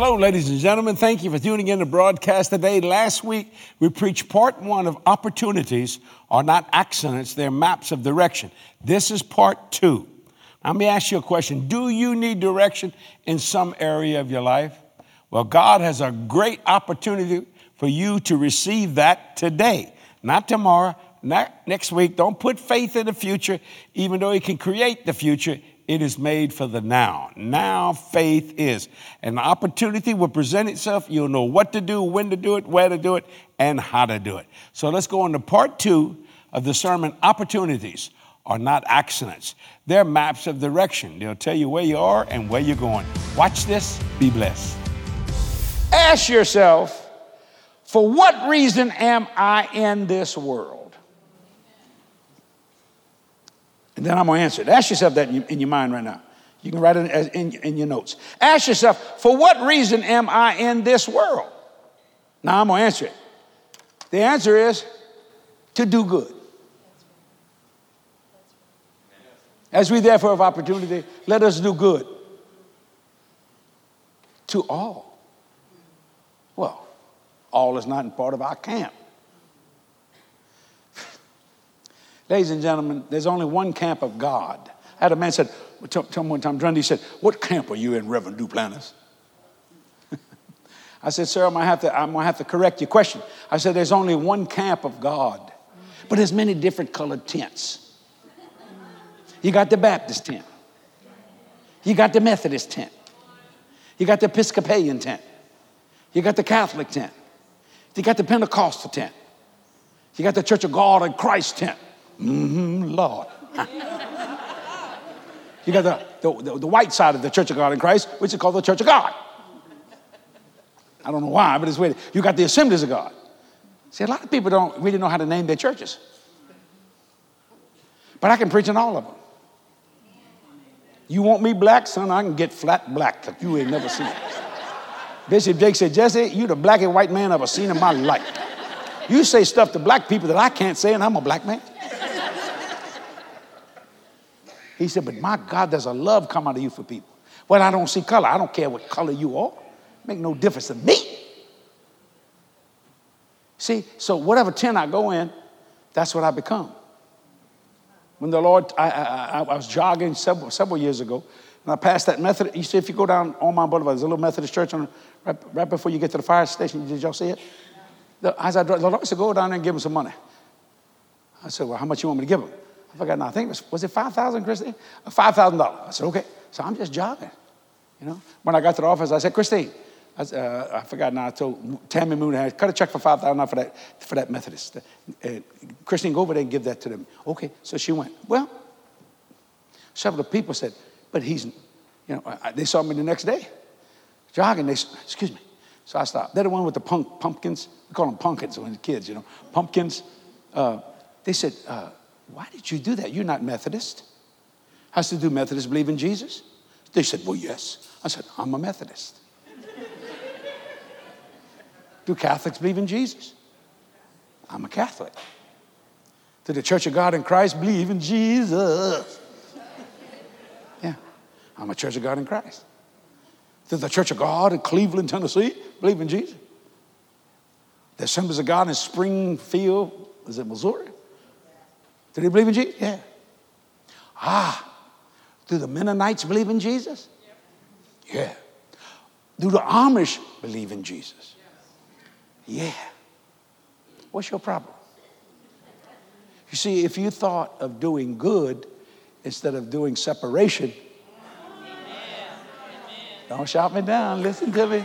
Hello, ladies and gentlemen. Thank you for tuning in to broadcast today. Last week, we preached part one of opportunities are not accidents, they're maps of direction. This is part two. Let me ask you a question Do you need direction in some area of your life? Well, God has a great opportunity for you to receive that today, not tomorrow, not next week. Don't put faith in the future, even though He can create the future. It is made for the now. Now faith is. An opportunity will present itself. You'll know what to do, when to do it, where to do it, and how to do it. So let's go on to part two of the sermon Opportunities are not accidents. They're maps of direction. They'll tell you where you are and where you're going. Watch this, be blessed. Ask yourself, for what reason am I in this world? And then I'm going to answer it. Ask yourself that in your, in mind right now. You can write it in, in your notes. Ask yourself, for what reason am I in this world? Now I'm going to answer it. The answer is to do good. As we therefore have opportunity, let us do good to all. Well, all is not in part of our camp. Ladies and gentlemen, there's only one camp of God. I had a man said, tell, tell me one time, Dundee said, What camp are you in, Reverend Duplantis? I said, Sir, I'm gonna, have to, I'm gonna have to correct your question. I said, There's only one camp of God, but there's many different colored tents. You got the Baptist tent, you got the Methodist tent, you got the Episcopalian tent, you got the Catholic tent, you got the Pentecostal tent, you got the Church of God and Christ tent. Mm-hmm, Lord. you got the, the, the, white side of the Church of God in Christ, which is called the Church of God. I don't know why, but it's weird. You got the Assemblies of God. See, a lot of people don't really know how to name their churches. But I can preach in all of them. You want me black, son? I can get flat black that you ain't never seen. it. Bishop Jake said, Jesse, you the blackest white man I've ever seen in my life. You say stuff to black people that I can't say, and I'm a black man. He said, But my God, there's a love come out of you for people. Well, I don't see color. I don't care what color you are. Make no difference to me. See, so whatever tent I go in, that's what I become. When the Lord, I, I, I was jogging several, several years ago, and I passed that Methodist. You see, if you go down on my boulevard, there's a little Methodist church on, right, right before you get to the fire station. Did y'all see it? The, as I the Lord said, go down there and give him some money. I said, well, how much you want me to give him? I forgot now. I think it was, was it 5000 Christine? $5,000. I said, okay. So I'm just jogging. You know, when I got to the office, I said, Christine, I, uh, I forgot now. I told Tammy Moon, I cut a check for five thousand for that for that Methodist. Uh, Christine, go over there and give that to them. Okay, so she went. Well, several people said, but he's, you know, I, they saw me the next day, jogging. They, excuse me. So I stopped. They're the one with the punk, pumpkins. We call them pumpkins when the kids, you know, pumpkins. Uh, they said, uh, why did you do that? You're not Methodist. I said, Do Methodists believe in Jesus? They said, Well, yes. I said, I'm a Methodist. do Catholics believe in Jesus? I'm a Catholic. Did the Church of God in Christ believe in Jesus? Yeah, I'm a Church of God in Christ. Did the Church of God in Cleveland, Tennessee believe in Jesus? The Assemblies of God in Springfield, is it Missouri? Do they believe in Jesus? Yeah. Ah, do the Mennonites believe in Jesus? Yeah. Do the Amish believe in Jesus? Yeah. What's your problem? You see, if you thought of doing good instead of doing separation, don't shout me down. Listen to me.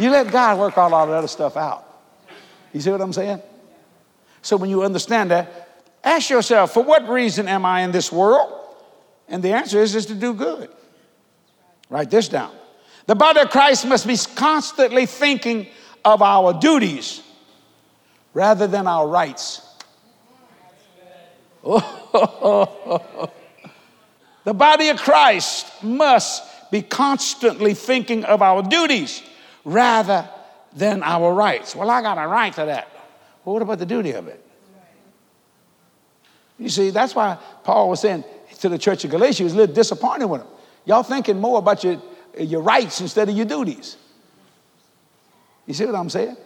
You let God work all of that other stuff out. You see what I'm saying? So when you understand that, Ask yourself, for what reason am I in this world? And the answer is, is to do good. Write this down. The body of Christ must be constantly thinking of our duties rather than our rights. the body of Christ must be constantly thinking of our duties rather than our rights. Well, I got a right to that. Well, what about the duty of it? You see, that's why Paul was saying to the church of Galatia, he was a little disappointed with them. Y'all thinking more about your, your rights instead of your duties. You see what I'm saying?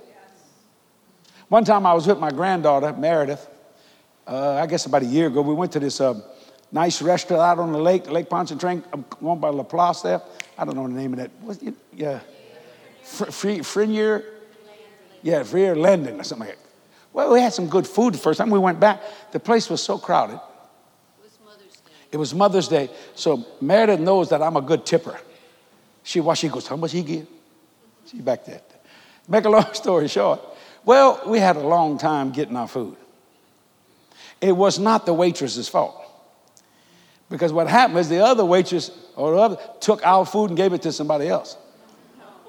One time I was with my granddaughter, Meredith, uh, I guess about a year ago. We went to this uh, nice restaurant out on the lake, Lake Pontchartrain, going by La Place there. I don't know the name of that. What's it? Yeah. Frenier? Yeah, Frenier Landing or something like that. Well, we had some good food the first time we went back. The place was so crowded. It was Mother's Day. It was Mother's Day. So Meredith knows that I'm a good tipper. She watch, she goes, how much he give? She back that. Make a long story short. Well, we had a long time getting our food. It was not the waitress's fault. Because what happened is the other waitress or the other took our food and gave it to somebody else.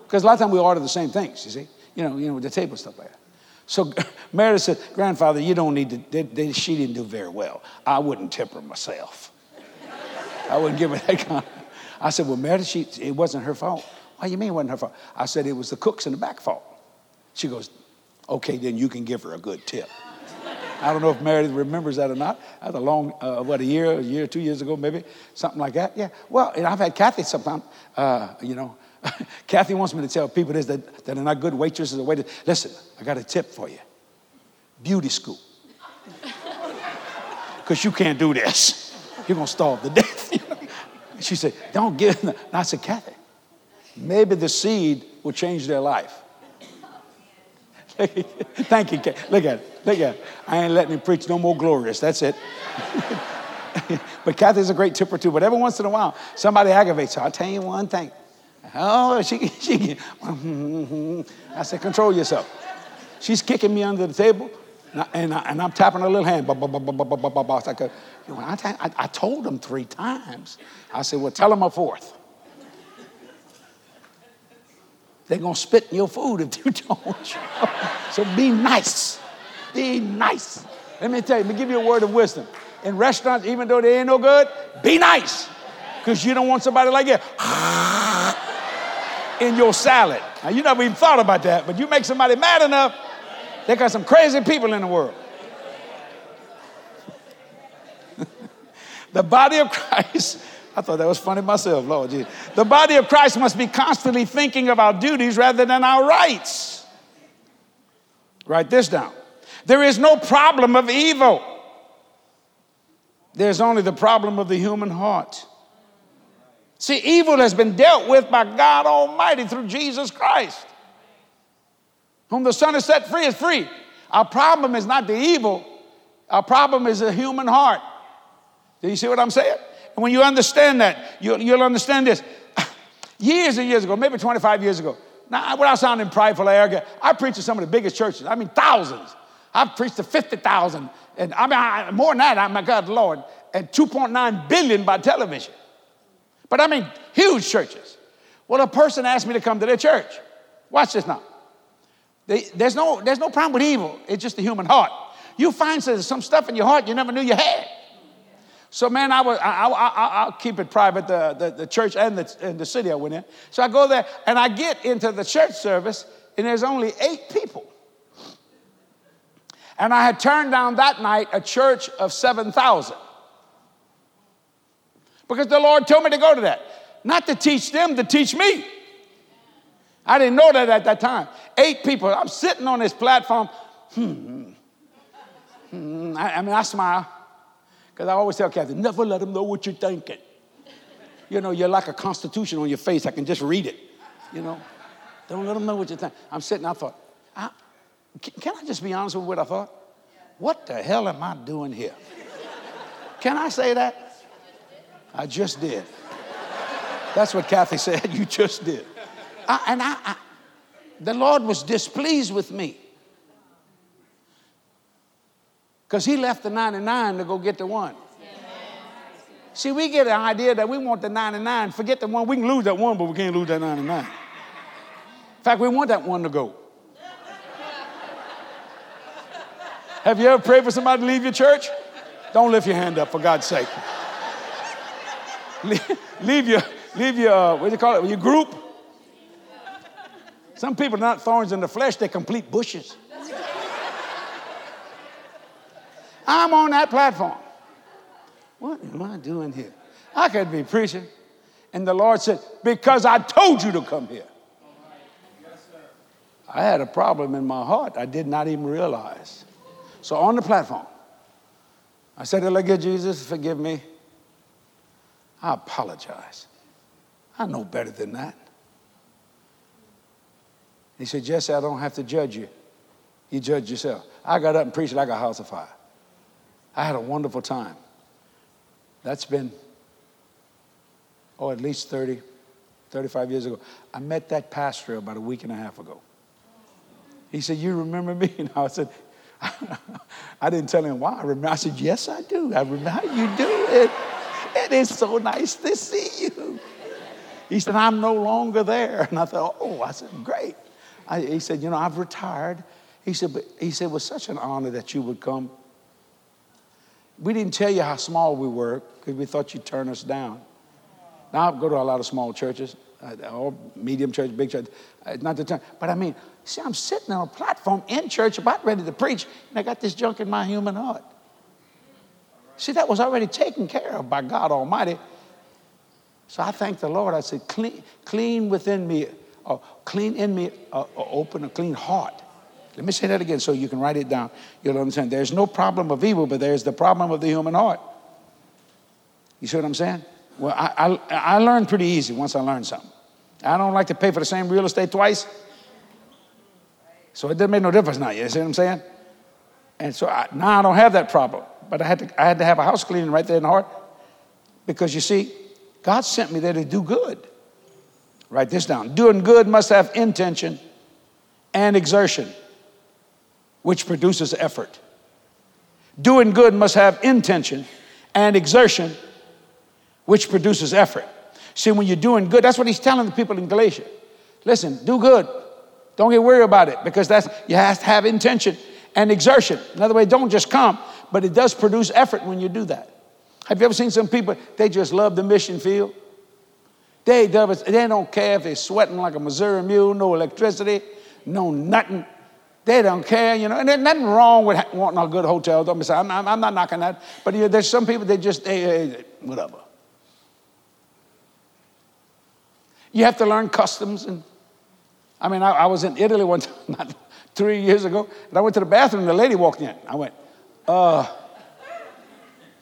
Because a lot of times we order the same things, you see, you know, you know, the table stuff like that. So Meredith said, Grandfather, you don't need to, they, they, she didn't do very well. I wouldn't tip her myself. I wouldn't give her that kind of, I said, well, Meredith, she, it wasn't her fault. Why you mean it wasn't her fault? I said, it was the cooks in the back fault. She goes, okay, then you can give her a good tip. I don't know if Meredith remembers that or not. That was a long, uh, what, a year, a year, two years ago, maybe, something like that. Yeah. Well, and I've had Kathy sometimes, uh, you know, Kathy wants me to tell people this that, that are not good waitresses or waiters. Listen, I got a tip for you beauty school. Because you can't do this. You're going to starve to death. she said, Don't give them. I said, Kathy, maybe the seed will change their life. Thank you, Kathy. Look at it. Look at it. I ain't letting him preach no more glorious. That's it. but Kathy's a great tipper too. But every once in a while, somebody aggravates her. I'll tell you one thing. Oh, she, she, I said, control yourself. She's kicking me under the table, and, I, and I'm tapping her little hand. I, I told them three times. I said, well, tell them a fourth. They're going to spit in your food if you don't. so be nice. Be nice. Let me tell you, let me give you a word of wisdom. In restaurants, even though they ain't no good, be nice. Because you don't want somebody like you in your salad. Now, you never even thought about that, but you make somebody mad enough, they got some crazy people in the world. the body of Christ, I thought that was funny myself, Lord Jesus. The body of Christ must be constantly thinking of our duties rather than our rights. Write this down. There is no problem of evil. There's only the problem of the human heart. See, evil has been dealt with by God Almighty through Jesus Christ. Whom the Son has set free is free. Our problem is not the evil, our problem is the human heart. Do you see what I'm saying? And when you understand that, you'll, you'll understand this. years and years ago, maybe 25 years ago, now without sounding prideful or arrogant, I preached to some of the biggest churches. I mean, thousands. I've preached to 50,000, and I mean, I, more than that, I'm my God, Lord, and 2.9 billion by television. But I mean, huge churches. Well, a person asked me to come to their church. Watch this now. They, there's, no, there's no problem with evil, it's just the human heart. You find some stuff in your heart you never knew you had. So, man, I was, I, I, will keep it private, the, the, the, church and the, and the city I went in. So I go there and I get into the church service, and there's only eight people. And I had turned down that night a church of 7,000 because the Lord told me to go to that. Not to teach them, to teach me. I didn't know that at that time. Eight people. I'm sitting on this platform. Hmm. hmm. I, I mean, I smile because I always tell Kathy, never let them know what you're thinking. You know, you're like a constitution on your face. I can just read it. You know, don't let them know what you're thinking. I'm sitting. I thought, I, can I just be honest with what I thought? What the hell am I doing here? Can I say that? I just did. That's what Kathy said. You just did. I, and I, I, the Lord was displeased with me. Because he left the 99 to go get the one. See, we get an idea that we want the 99, forget the one. We can lose that one, but we can't lose that 99. In fact, we want that one to go. Have you ever prayed for somebody to leave your church? Don't lift your hand up, for God's sake leave, your, leave your, uh, what do you call it, your group. Some people are not thorns in the flesh, they're complete bushes. I'm on that platform. What am I doing here? I could be preaching, And the Lord said, Because I told you to come here. I had a problem in my heart I did not even realize. So on the platform, I said, at Jesus, forgive me. I apologize. I know better than that. He said, Jesse, I don't have to judge you. You judge yourself. I got up and preached like a house of fire. I had a wonderful time. That's been, oh, at least 30, 35 years ago. I met that pastor about a week and a half ago. He said, You remember me? And I said, I didn't tell him why I remember. I said, Yes, I do. I remember how you do it. It is so nice to see you. He said, I'm no longer there. And I thought, Oh, I said, Great. I, he said, You know, I've retired. He said, But he said, It was such an honor that you would come. We didn't tell you how small we were because we thought you'd turn us down. Now, I go to a lot of small churches, uh, or medium church, big church. Uh, not the time, but I mean, see, I'm sitting on a platform in church about ready to preach, and I got this junk in my human heart. See, that was already taken care of by God Almighty. So I thank the Lord. I said, clean, clean within me, uh, clean in me, uh, open a clean heart. Let me say that again so you can write it down. You'll understand. There's no problem of evil, but there's the problem of the human heart. You see what I'm saying? Well, I, I, I learned pretty easy once I learned something. I don't like to pay for the same real estate twice. So it doesn't make no difference now. You see what I'm saying? And so I, now I don't have that problem. But I had, to, I had to have a house cleaning right there in the heart because you see, God sent me there to do good. Write this down. Doing good must have intention and exertion, which produces effort. Doing good must have intention and exertion, which produces effort. See, when you're doing good, that's what he's telling the people in Galatia. Listen, do good. Don't get worried about it because that's you have to have intention and exertion. In other words, don't just come, but it does produce effort when you do that. Have you ever seen some people, they just love the mission field? They, they don't care if they're sweating like a Missouri mule, no electricity, no nothing. They don't care, you know. And there's nothing wrong with wanting a good hotel. Don't be saying, I'm, I'm, not knocking that. But you know, there's some people, they just, they, they, whatever. You have to learn customs. And I mean, I, I was in Italy one time, not three years ago, and I went to the bathroom, and the lady walked in. I went, uh,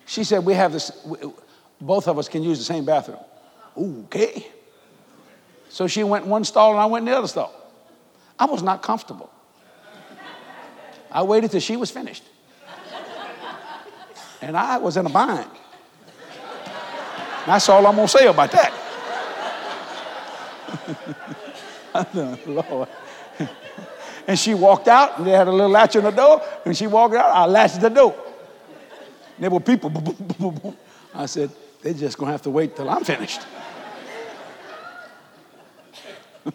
she said, We have this, both of us can use the same bathroom. Okay. So she went in one stall and I went in the other stall. I was not comfortable. I waited till she was finished. And I was in a bind. That's all I'm going to say about that. Lord. And she walked out, and they had a little latch on the door. And she walked out, I latched the door. And there were people. Boom, boom, boom, I said, they're just going to have to wait till I'm finished.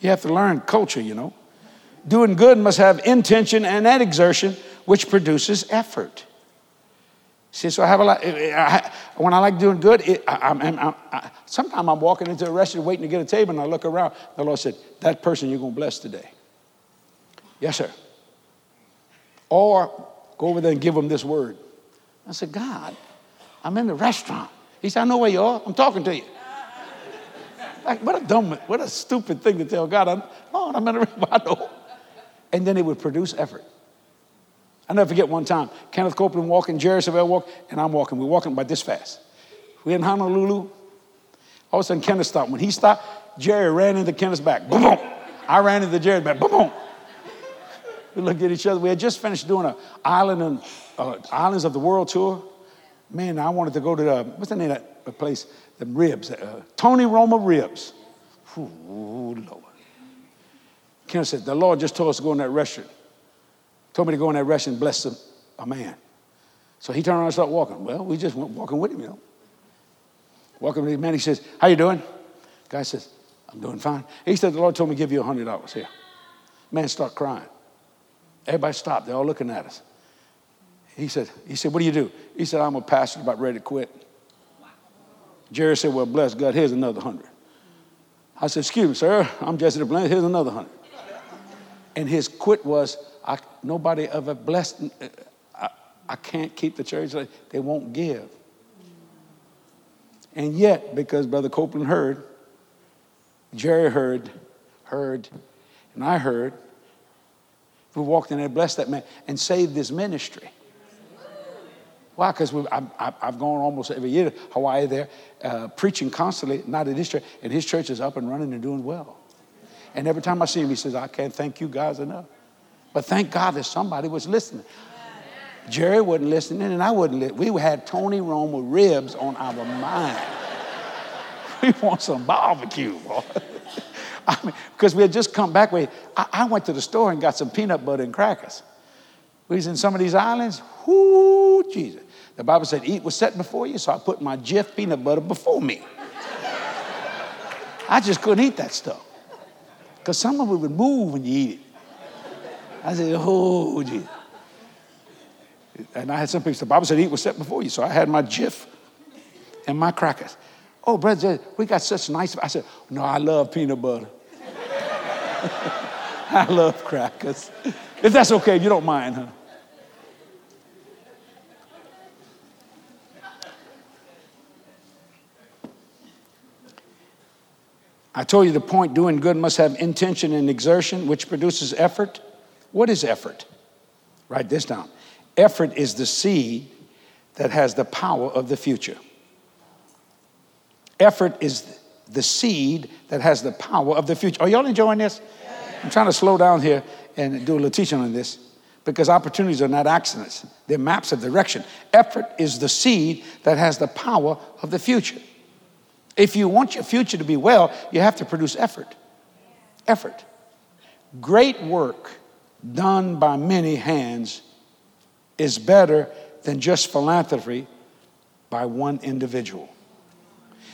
you have to learn culture, you know. Doing good must have intention and that exertion, which produces effort. See, so I have a lot. Eh, eh, I, when I like doing good, it, I, I, I, sometimes I'm walking into a restaurant waiting to get a table, and I look around. The Lord said, "That person you're going to bless today." Yes, sir. Or go over there and give them this word. I said, God, I'm in the restaurant. He said, I know where you are. I'm talking to you. Like, what a dumb, what a stupid thing to tell God. I'm, Lord, I'm in the restaurant. And then it would produce effort. I never forget one time, Kenneth Copeland walking, Jerry Savelle walking, and I'm walking. We're walking by this fast. We're in Honolulu. All of a sudden, Kenneth stopped. When he stopped, Jerry ran into Kenneth's back. Boom, boom. I ran into Jerry's back. Boom, boom. We looked at each other. We had just finished doing an island and uh, Islands of the World tour. Man, I wanted to go to the, what's the name of that place? The ribs, uh, Tony Roma ribs. Ooh, Lord. Kenneth said, the Lord just told us to go in that restaurant. Told me to go in that restaurant and bless a, a man. So he turned around and started walking. Well, we just went walking with him, you know. Walking with the man, he says, how you doing? Guy says, I'm doing fine. He said, the Lord told me to give you a $100 here. Man start crying. Everybody stopped. They're all looking at us. He said, he said, what do you do? He said, I'm a pastor about ready to quit. Jerry said, well, bless God, here's another hundred. I said, excuse me, sir, I'm Jesse Duplantis, here's another hundred. And his quit was, I, nobody ever blessed, I, I can't keep the church, they won't give. And yet, because Brother Copeland heard, Jerry heard, heard, and I heard, we walked in there, blessed that man, and saved this ministry. Why? Because I've, I've gone almost every year to Hawaii there, uh, preaching constantly, not at his church, and his church is up and running and doing well. And every time I see him, he says, I can't thank you guys enough. But thank God that somebody was listening. Jerry wasn't listening, and I wasn't. Li- we had Tony Roma ribs on our mind. we want some barbecue, boy. I mean, because we had just come back. We, I, I, went to the store and got some peanut butter and crackers. We was in some of these islands. Whoo, Jesus. The Bible said, eat was set before you, so I put my Jif peanut butter before me. I just couldn't eat that stuff. Because some of it would move when you eat it. I said, oh, Jesus. And I had some people, the Bible said, eat was set before you. So I had my Jif and my crackers. Oh, brother, we got such nice. I said, no, I love peanut butter. I love crackers. If that's okay, if you don't mind, huh? I told you the point doing good must have intention and exertion, which produces effort. What is effort? Write this down. Effort is the seed that has the power of the future. Effort is the seed that has the power of the future. Are y'all enjoying this? I'm trying to slow down here and do a little teaching on this because opportunities are not accidents, they're maps of direction. Effort is the seed that has the power of the future. If you want your future to be well, you have to produce effort. Effort. Great work done by many hands is better than just philanthropy by one individual.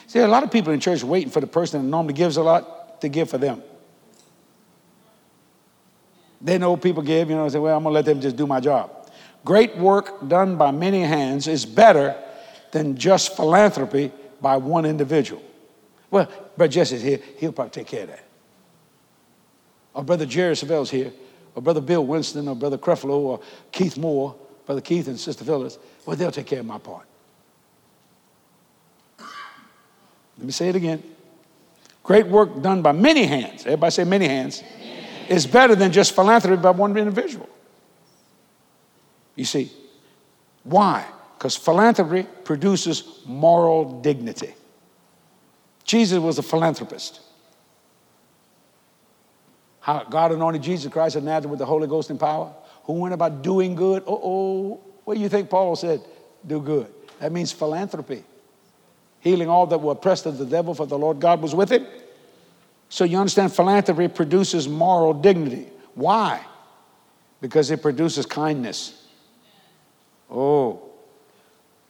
See, there are a lot of people in church waiting for the person that normally gives a lot to give for them. They know people give, you know, say, well, I'm to let them just do my job. Great work done by many hands is better than just philanthropy by one individual. Well, Brother Jesse's here, he'll probably take care of that. Or Brother Jerry Savelle's here, or Brother Bill Winston, or Brother Creflo, or Keith Moore, Brother Keith and Sister Phyllis. Well, they'll take care of my part. Let me say it again. Great work done by many hands, everybody say many hands, is better than just philanthropy by one individual. You see, why? Because philanthropy produces moral dignity. Jesus was a philanthropist. How God anointed Jesus Christ of Nazareth with the Holy Ghost and power, who went about doing good. Oh, oh, what do you think Paul said? Do good. That means philanthropy. Healing all that were oppressed of the devil, for the Lord God was with him. So you understand, philanthropy produces moral dignity. Why? Because it produces kindness. Oh,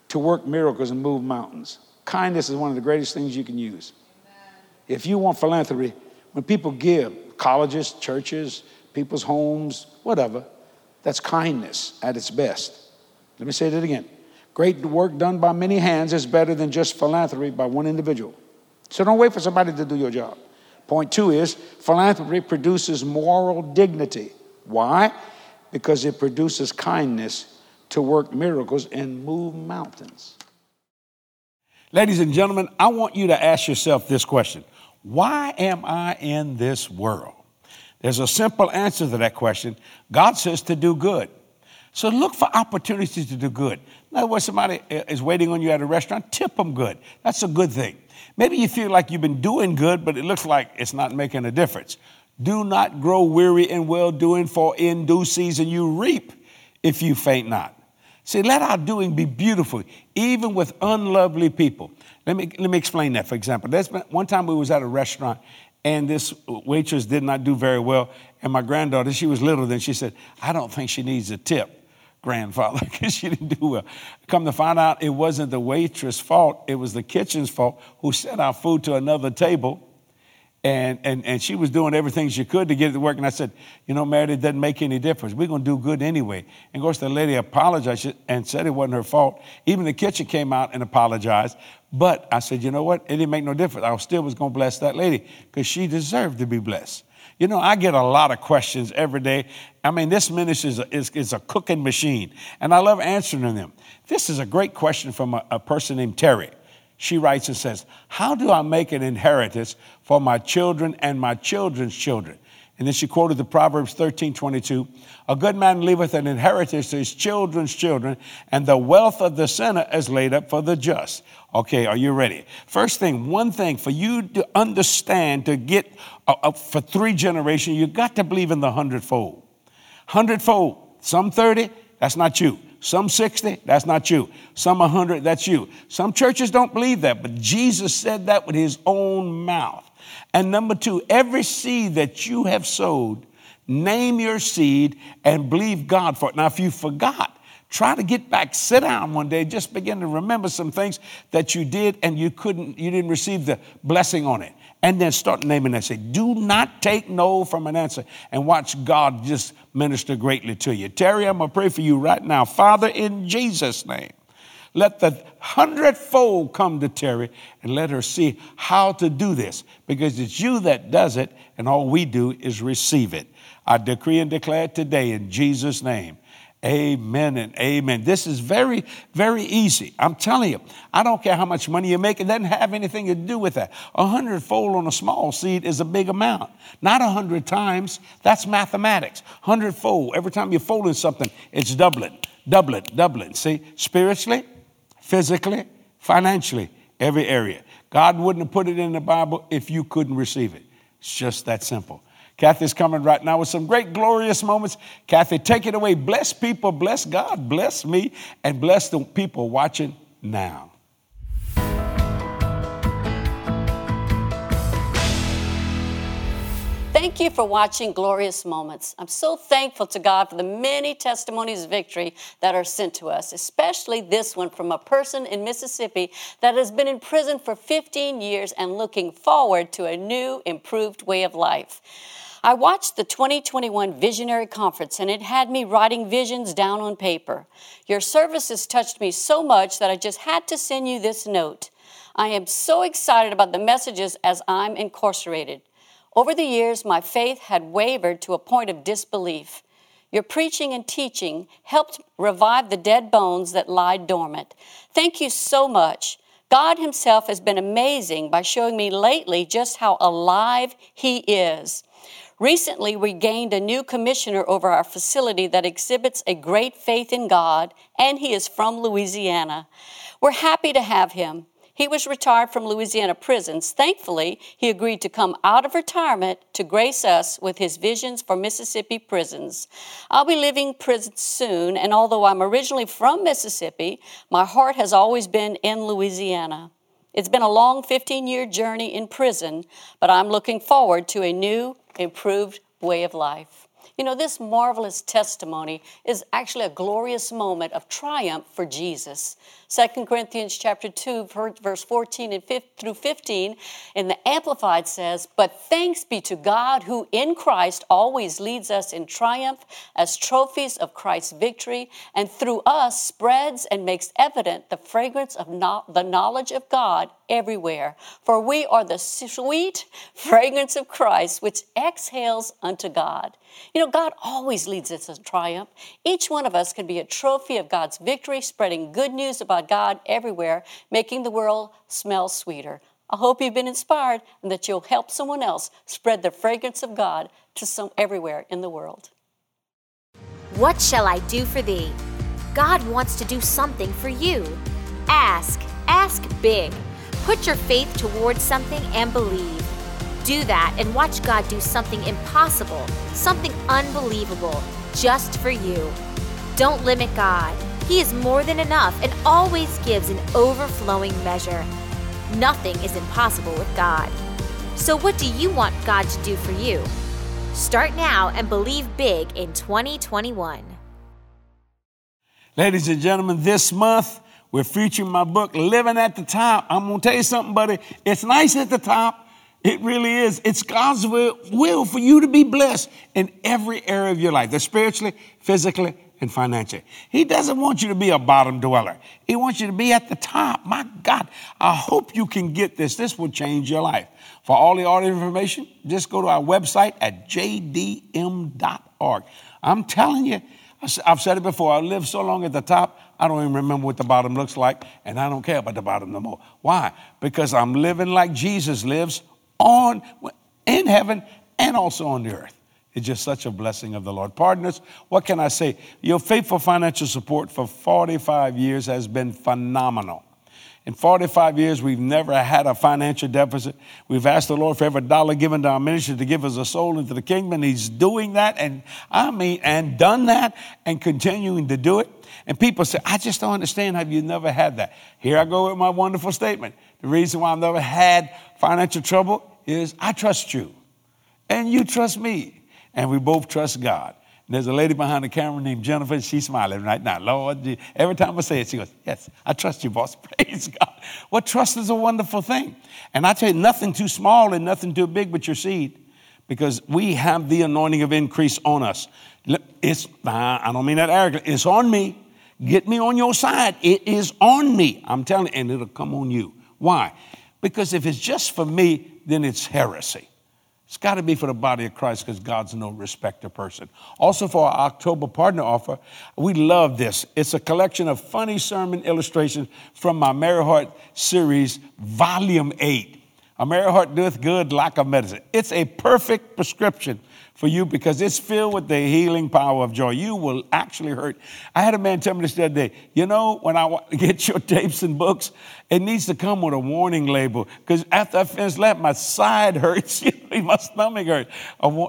to work miracles and move mountains. Kindness is one of the greatest things you can use. If you want philanthropy, when people give, colleges, churches, people's homes, whatever, that's kindness at its best. Let me say that again. Great work done by many hands is better than just philanthropy by one individual. So don't wait for somebody to do your job. Point two is philanthropy produces moral dignity. Why? Because it produces kindness to work miracles and move mountains. Ladies and gentlemen, I want you to ask yourself this question Why am I in this world? There's a simple answer to that question. God says to do good. So look for opportunities to do good. In other words, somebody is waiting on you at a restaurant, tip them good. That's a good thing. Maybe you feel like you've been doing good, but it looks like it's not making a difference. Do not grow weary in well doing, for in due season you reap if you faint not. See, let our doing be beautiful, even with unlovely people. Let me, let me explain that, for example. There's been, one time we was at a restaurant, and this waitress did not do very well, and my granddaughter, she was little then, she said, I don't think she needs a tip, grandfather, because she didn't do well. Come to find out, it wasn't the waitress' fault, it was the kitchen's fault, who sent our food to another table and, and, and she was doing everything she could to get it to work. And I said, You know, Mary, it doesn't make any difference. We're going to do good anyway. And of course, the lady apologized and said it wasn't her fault. Even the kitchen came out and apologized. But I said, You know what? It didn't make no difference. I still was going to bless that lady because she deserved to be blessed. You know, I get a lot of questions every day. I mean, this ministry is a, is, is a cooking machine, and I love answering them. This is a great question from a, a person named Terry. She writes and says, How do I make an inheritance for my children and my children's children? And then she quoted the Proverbs 13 22. A good man leaveth an inheritance to his children's children, and the wealth of the sinner is laid up for the just. Okay, are you ready? First thing, one thing for you to understand, to get uh, uh, for three generations, you got to believe in the hundredfold. Hundredfold, some 30, that's not you. Some 60, that's not you. Some 100, that's you. Some churches don't believe that, but Jesus said that with his own mouth. And number two, every seed that you have sowed, name your seed and believe God for it. Now, if you forgot, try to get back, sit down one day, just begin to remember some things that you did and you couldn't, you didn't receive the blessing on it. And then start naming that. Say, do not take no from an answer and watch God just minister greatly to you. Terry, I'm going to pray for you right now. Father, in Jesus' name. Let the hundredfold come to Terry and let her see how to do this because it's you that does it, and all we do is receive it. I decree and declare today in Jesus' name. Amen and amen. This is very, very easy. I'm telling you, I don't care how much money you make, it doesn't have anything to do with that. A hundredfold on a small seed is a big amount. Not a hundred times, that's mathematics. Hundredfold, every time you're folding something, it's doubling, doubling, doubling. See, spiritually, physically, financially, every area. God wouldn't have put it in the Bible if you couldn't receive it. It's just that simple. Kathy's coming right now with some great, glorious moments. Kathy, take it away. Bless people, bless God, bless me, and bless the people watching now. Thank you for watching Glorious Moments. I'm so thankful to God for the many testimonies of victory that are sent to us, especially this one from a person in Mississippi that has been in prison for 15 years and looking forward to a new, improved way of life. I watched the 2021 Visionary Conference and it had me writing visions down on paper. Your services touched me so much that I just had to send you this note. I am so excited about the messages as I'm incarcerated. Over the years, my faith had wavered to a point of disbelief. Your preaching and teaching helped revive the dead bones that lie dormant. Thank you so much. God Himself has been amazing by showing me lately just how alive He is. Recently, we gained a new commissioner over our facility that exhibits a great faith in God, and he is from Louisiana. We're happy to have him. He was retired from Louisiana prisons. Thankfully, he agreed to come out of retirement to grace us with his visions for Mississippi prisons. I'll be leaving prison soon, and although I'm originally from Mississippi, my heart has always been in Louisiana. It's been a long 15 year journey in prison, but I'm looking forward to a new, improved way of life. You know, this marvelous testimony is actually a glorious moment of triumph for Jesus. 2 Corinthians chapter 2, verse 14 and 15 through 15 in the Amplified says, But thanks be to God who in Christ always leads us in triumph as trophies of Christ's victory, and through us spreads and makes evident the fragrance of no- the knowledge of God everywhere. For we are the sweet fragrance of Christ, which exhales unto God. You know, God always leads us in triumph. Each one of us can be a trophy of God's victory, spreading good news about God everywhere, making the world smell sweeter. I hope you've been inspired and that you'll help someone else spread the fragrance of God to some everywhere in the world. What shall I do for thee? God wants to do something for you. Ask, ask big. Put your faith towards something and believe. Do that and watch God do something impossible, something unbelievable, just for you. Don't limit God. He is more than enough and always gives an overflowing measure. Nothing is impossible with God. So, what do you want God to do for you? Start now and believe big in 2021. Ladies and gentlemen, this month we're featuring my book, Living at the Top. I'm going to tell you something, buddy. It's nice at the top. It really is. It's God's will, for you to be blessed in every area of your life, spiritually, physically, and financially. He doesn't want you to be a bottom dweller. He wants you to be at the top. My God, I hope you can get this. This will change your life. For all the audio information, just go to our website at jdm.org. I'm telling you, I've said it before. I lived so long at the top, I don't even remember what the bottom looks like, and I don't care about the bottom no more. Why? Because I'm living like Jesus lives on in heaven and also on the earth. It's just such a blessing of the Lord. Partners, what can I say? Your faithful financial support for 45 years has been phenomenal. In 45 years, we've never had a financial deficit. We've asked the Lord for every dollar given to our ministry to give us a soul into the kingdom. He's doing that, and I mean, and done that, and continuing to do it. And people say, I just don't understand how you never had that. Here I go with my wonderful statement. The reason why I've never had financial trouble is I trust you, and you trust me, and we both trust God. And there's a lady behind the camera named Jennifer. She's smiling right now. Lord, every time I say it, she goes, Yes, I trust you, boss. Praise God. Well, trust is a wonderful thing. And I tell you, nothing too small and nothing too big but your seed, because we have the anointing of increase on us. It's, I don't mean that arrogantly, it's on me. Get me on your side. It is on me. I'm telling you, and it'll come on you. Why? Because if it's just for me, then it's heresy. It's got to be for the body of Christ because God's no respecter person. Also, for our October partner offer, we love this. It's a collection of funny sermon illustrations from my Merry Heart series, Volume 8. A merry heart doeth good like a medicine. It's a perfect prescription for you because it's filled with the healing power of joy. You will actually hurt. I had a man tell me this the other day. You know, when I want to get your tapes and books, it needs to come with a warning label because after I finish that, my side hurts, my stomach hurts.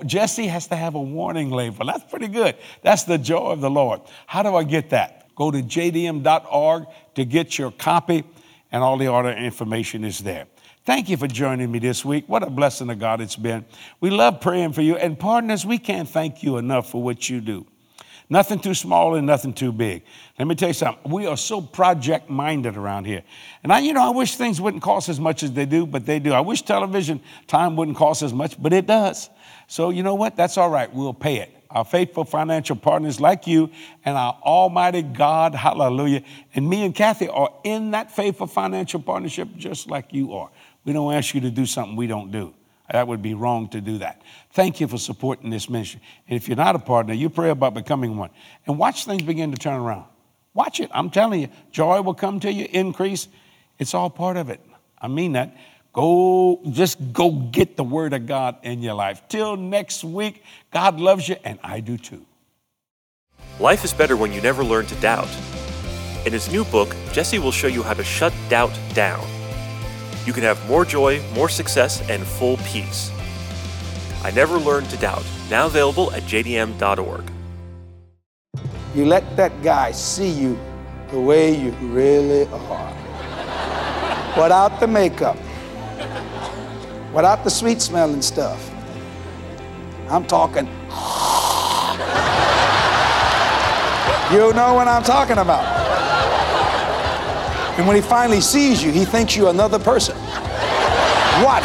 Jesse has to have a warning label. That's pretty good. That's the joy of the Lord. How do I get that? Go to jdm.org to get your copy, and all the other information is there. Thank you for joining me this week. What a blessing of God it's been. We love praying for you. And partners, we can't thank you enough for what you do. Nothing too small and nothing too big. Let me tell you something. We are so project minded around here. And I, you know, I wish things wouldn't cost as much as they do, but they do. I wish television time wouldn't cost as much, but it does. So, you know what? That's all right. We'll pay it. Our faithful financial partners like you and our Almighty God, hallelujah. And me and Kathy are in that faithful financial partnership just like you are. We don't ask you to do something we don't do. That would be wrong to do that. Thank you for supporting this ministry. And if you're not a partner, you pray about becoming one. And watch things begin to turn around. Watch it. I'm telling you, joy will come to you, increase. It's all part of it. I mean that. Go, just go get the word of God in your life. Till next week, God loves you, and I do too. Life is better when you never learn to doubt. In his new book, Jesse will show you how to shut doubt down you can have more joy, more success, and full peace. I Never Learned to Doubt, now available at jdm.org. You let that guy see you the way you really are. without the makeup, without the sweet smelling stuff. I'm talking. you know what I'm talking about. And when he finally sees you, he thinks you're another person. What